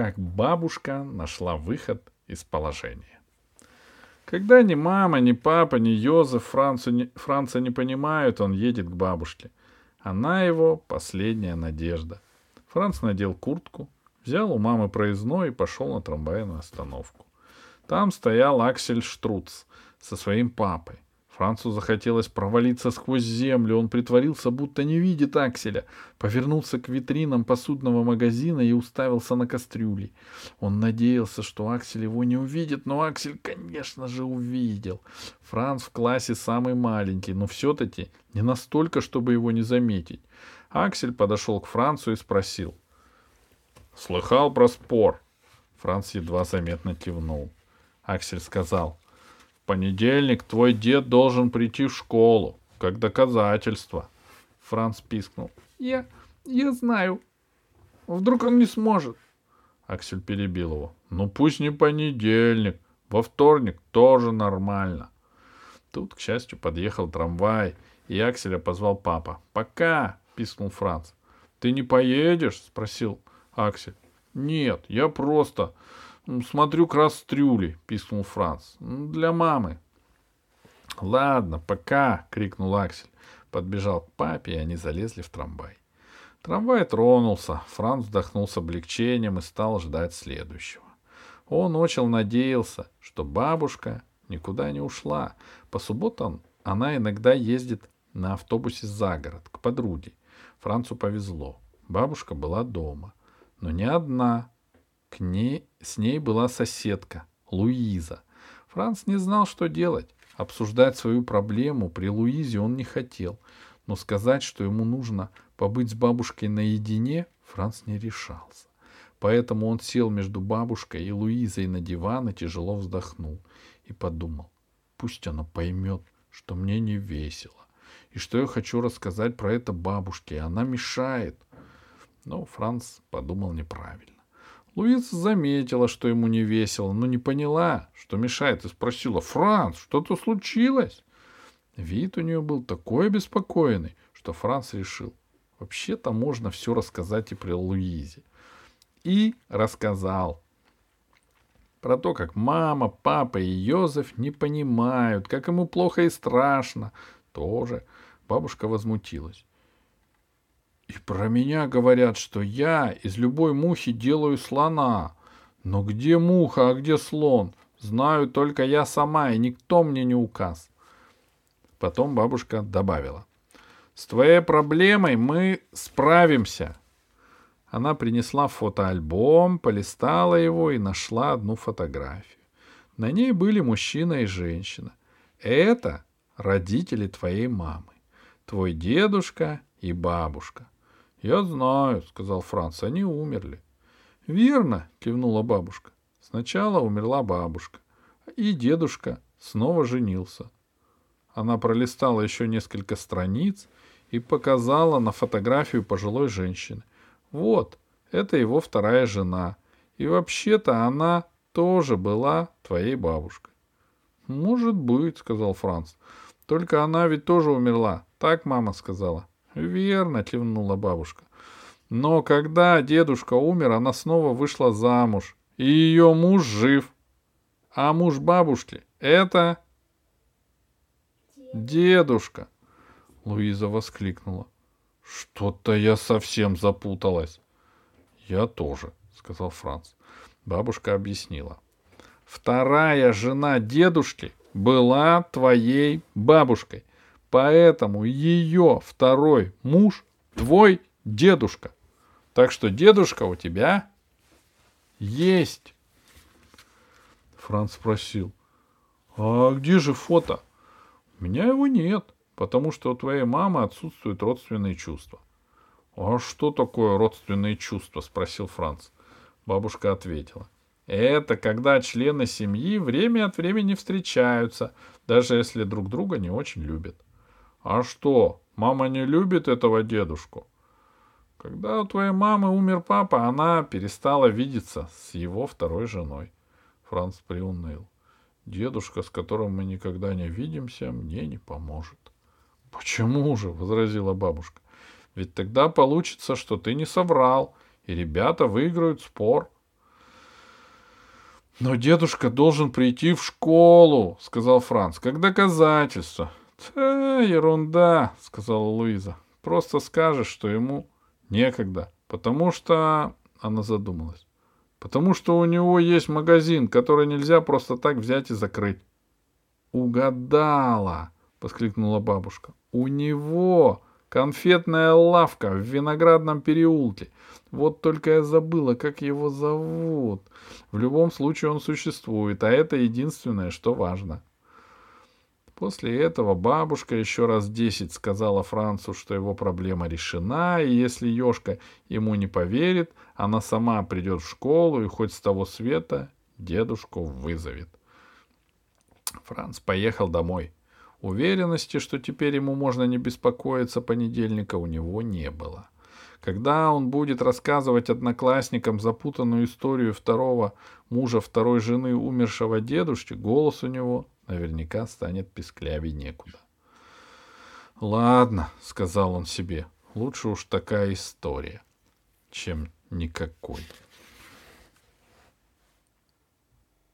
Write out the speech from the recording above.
как бабушка нашла выход из положения. Когда ни мама, ни папа, ни Йозеф Франца не, Франца не понимают, он едет к бабушке. Она его последняя надежда. Франц надел куртку, взял у мамы проездной и пошел на трамвайную остановку. Там стоял Аксель Штруц со своим папой. Францу захотелось провалиться сквозь землю. Он притворился, будто не видит Акселя, повернулся к витринам посудного магазина и уставился на кастрюли. Он надеялся, что Аксель его не увидит, но Аксель, конечно же, увидел. Франц в классе самый маленький, но все-таки не настолько, чтобы его не заметить. Аксель подошел к Францу и спросил. «Слыхал про спор?» Франц едва заметно кивнул. Аксель сказал — понедельник твой дед должен прийти в школу, как доказательство. Франц пискнул. Я, я знаю. Вдруг он не сможет. Аксель перебил его. Ну пусть не понедельник, во вторник тоже нормально. Тут, к счастью, подъехал трамвай, и Акселя позвал папа. «Пока!» — пискнул Франц. «Ты не поедешь?» — спросил Аксель. «Нет, я просто...» Смотрю кастрюли, пискнул Франц. Для мамы. Ладно, пока, крикнул Аксель. Подбежал к папе, и они залезли в трамвай. Трамвай тронулся, Франц вздохнул с облегчением и стал ждать следующего. Он очень надеялся, что бабушка никуда не ушла. По субботам она иногда ездит на автобусе за город, к подруге. Францу повезло. Бабушка была дома. Но не одна, ней, с ней была соседка, Луиза. Франц не знал, что делать. Обсуждать свою проблему при Луизе он не хотел, но сказать, что ему нужно побыть с бабушкой наедине, Франц не решался. Поэтому он сел между бабушкой и Луизой на диван и тяжело вздохнул и подумал, пусть она поймет, что мне не весело, и что я хочу рассказать про это бабушке, и она мешает. Но Франц подумал неправильно. Луиза заметила, что ему не весело, но не поняла, что мешает, и спросила, «Франц, что-то случилось?» Вид у нее был такой обеспокоенный, что Франц решил, вообще-то можно все рассказать и при Луизе. И рассказал про то, как мама, папа и Йозеф не понимают, как ему плохо и страшно. Тоже бабушка возмутилась. И про меня говорят, что я из любой мухи делаю слона. Но где муха, а где слон? Знаю только я сама, и никто мне не указ. Потом бабушка добавила. С твоей проблемой мы справимся. Она принесла фотоальбом, полистала его и нашла одну фотографию. На ней были мужчина и женщина. Это родители твоей мамы. Твой дедушка и бабушка. Я знаю, сказал Франц, они умерли. Верно, кивнула бабушка. Сначала умерла бабушка, и дедушка снова женился. Она пролистала еще несколько страниц и показала на фотографию пожилой женщины. Вот, это его вторая жена. И вообще-то она тоже была твоей бабушкой. Может быть, сказал Франц. Только она ведь тоже умерла. Так мама сказала. Верно, кивнула бабушка. Но когда дедушка умер, она снова вышла замуж, и ее муж жив. А муж бабушки — это... Дедушка. Луиза воскликнула. Что-то я совсем запуталась. Я тоже, сказал Франц. Бабушка объяснила. Вторая жена дедушки была твоей бабушкой. Поэтому ее второй муж твой дедушка. Так что дедушка у тебя есть. Франц спросил. А где же фото? У меня его нет, потому что у твоей мамы отсутствуют родственные чувства. А что такое родственные чувства? спросил Франц. Бабушка ответила. Это когда члены семьи время от времени встречаются, даже если друг друга не очень любят. А что, мама не любит этого дедушку? Когда у твоей мамы умер папа, она перестала видеться с его второй женой. Франц приуныл. Дедушка, с которым мы никогда не видимся, мне не поможет. — Почему же? — возразила бабушка. — Ведь тогда получится, что ты не соврал, и ребята выиграют спор. Но дедушка должен прийти в школу, сказал Франц, как доказательство. Да, ерунда, сказала Луиза. Просто скажешь, что ему некогда, потому что... Она задумалась. Потому что у него есть магазин, который нельзя просто так взять и закрыть. Угадала, воскликнула бабушка. У него конфетная лавка в виноградном переулке. Вот только я забыла, как его зовут. В любом случае он существует, а это единственное, что важно. После этого бабушка еще раз десять сказала Францу, что его проблема решена, и если Ёшка ему не поверит, она сама придет в школу и хоть с того света дедушку вызовет. Франц поехал домой. Уверенности, что теперь ему можно не беспокоиться понедельника, у него не было. Когда он будет рассказывать одноклассникам запутанную историю второго мужа второй жены умершего дедушки, голос у него наверняка станет писклявей некуда. «Ладно», — сказал он себе, — «лучше уж такая история, чем никакой».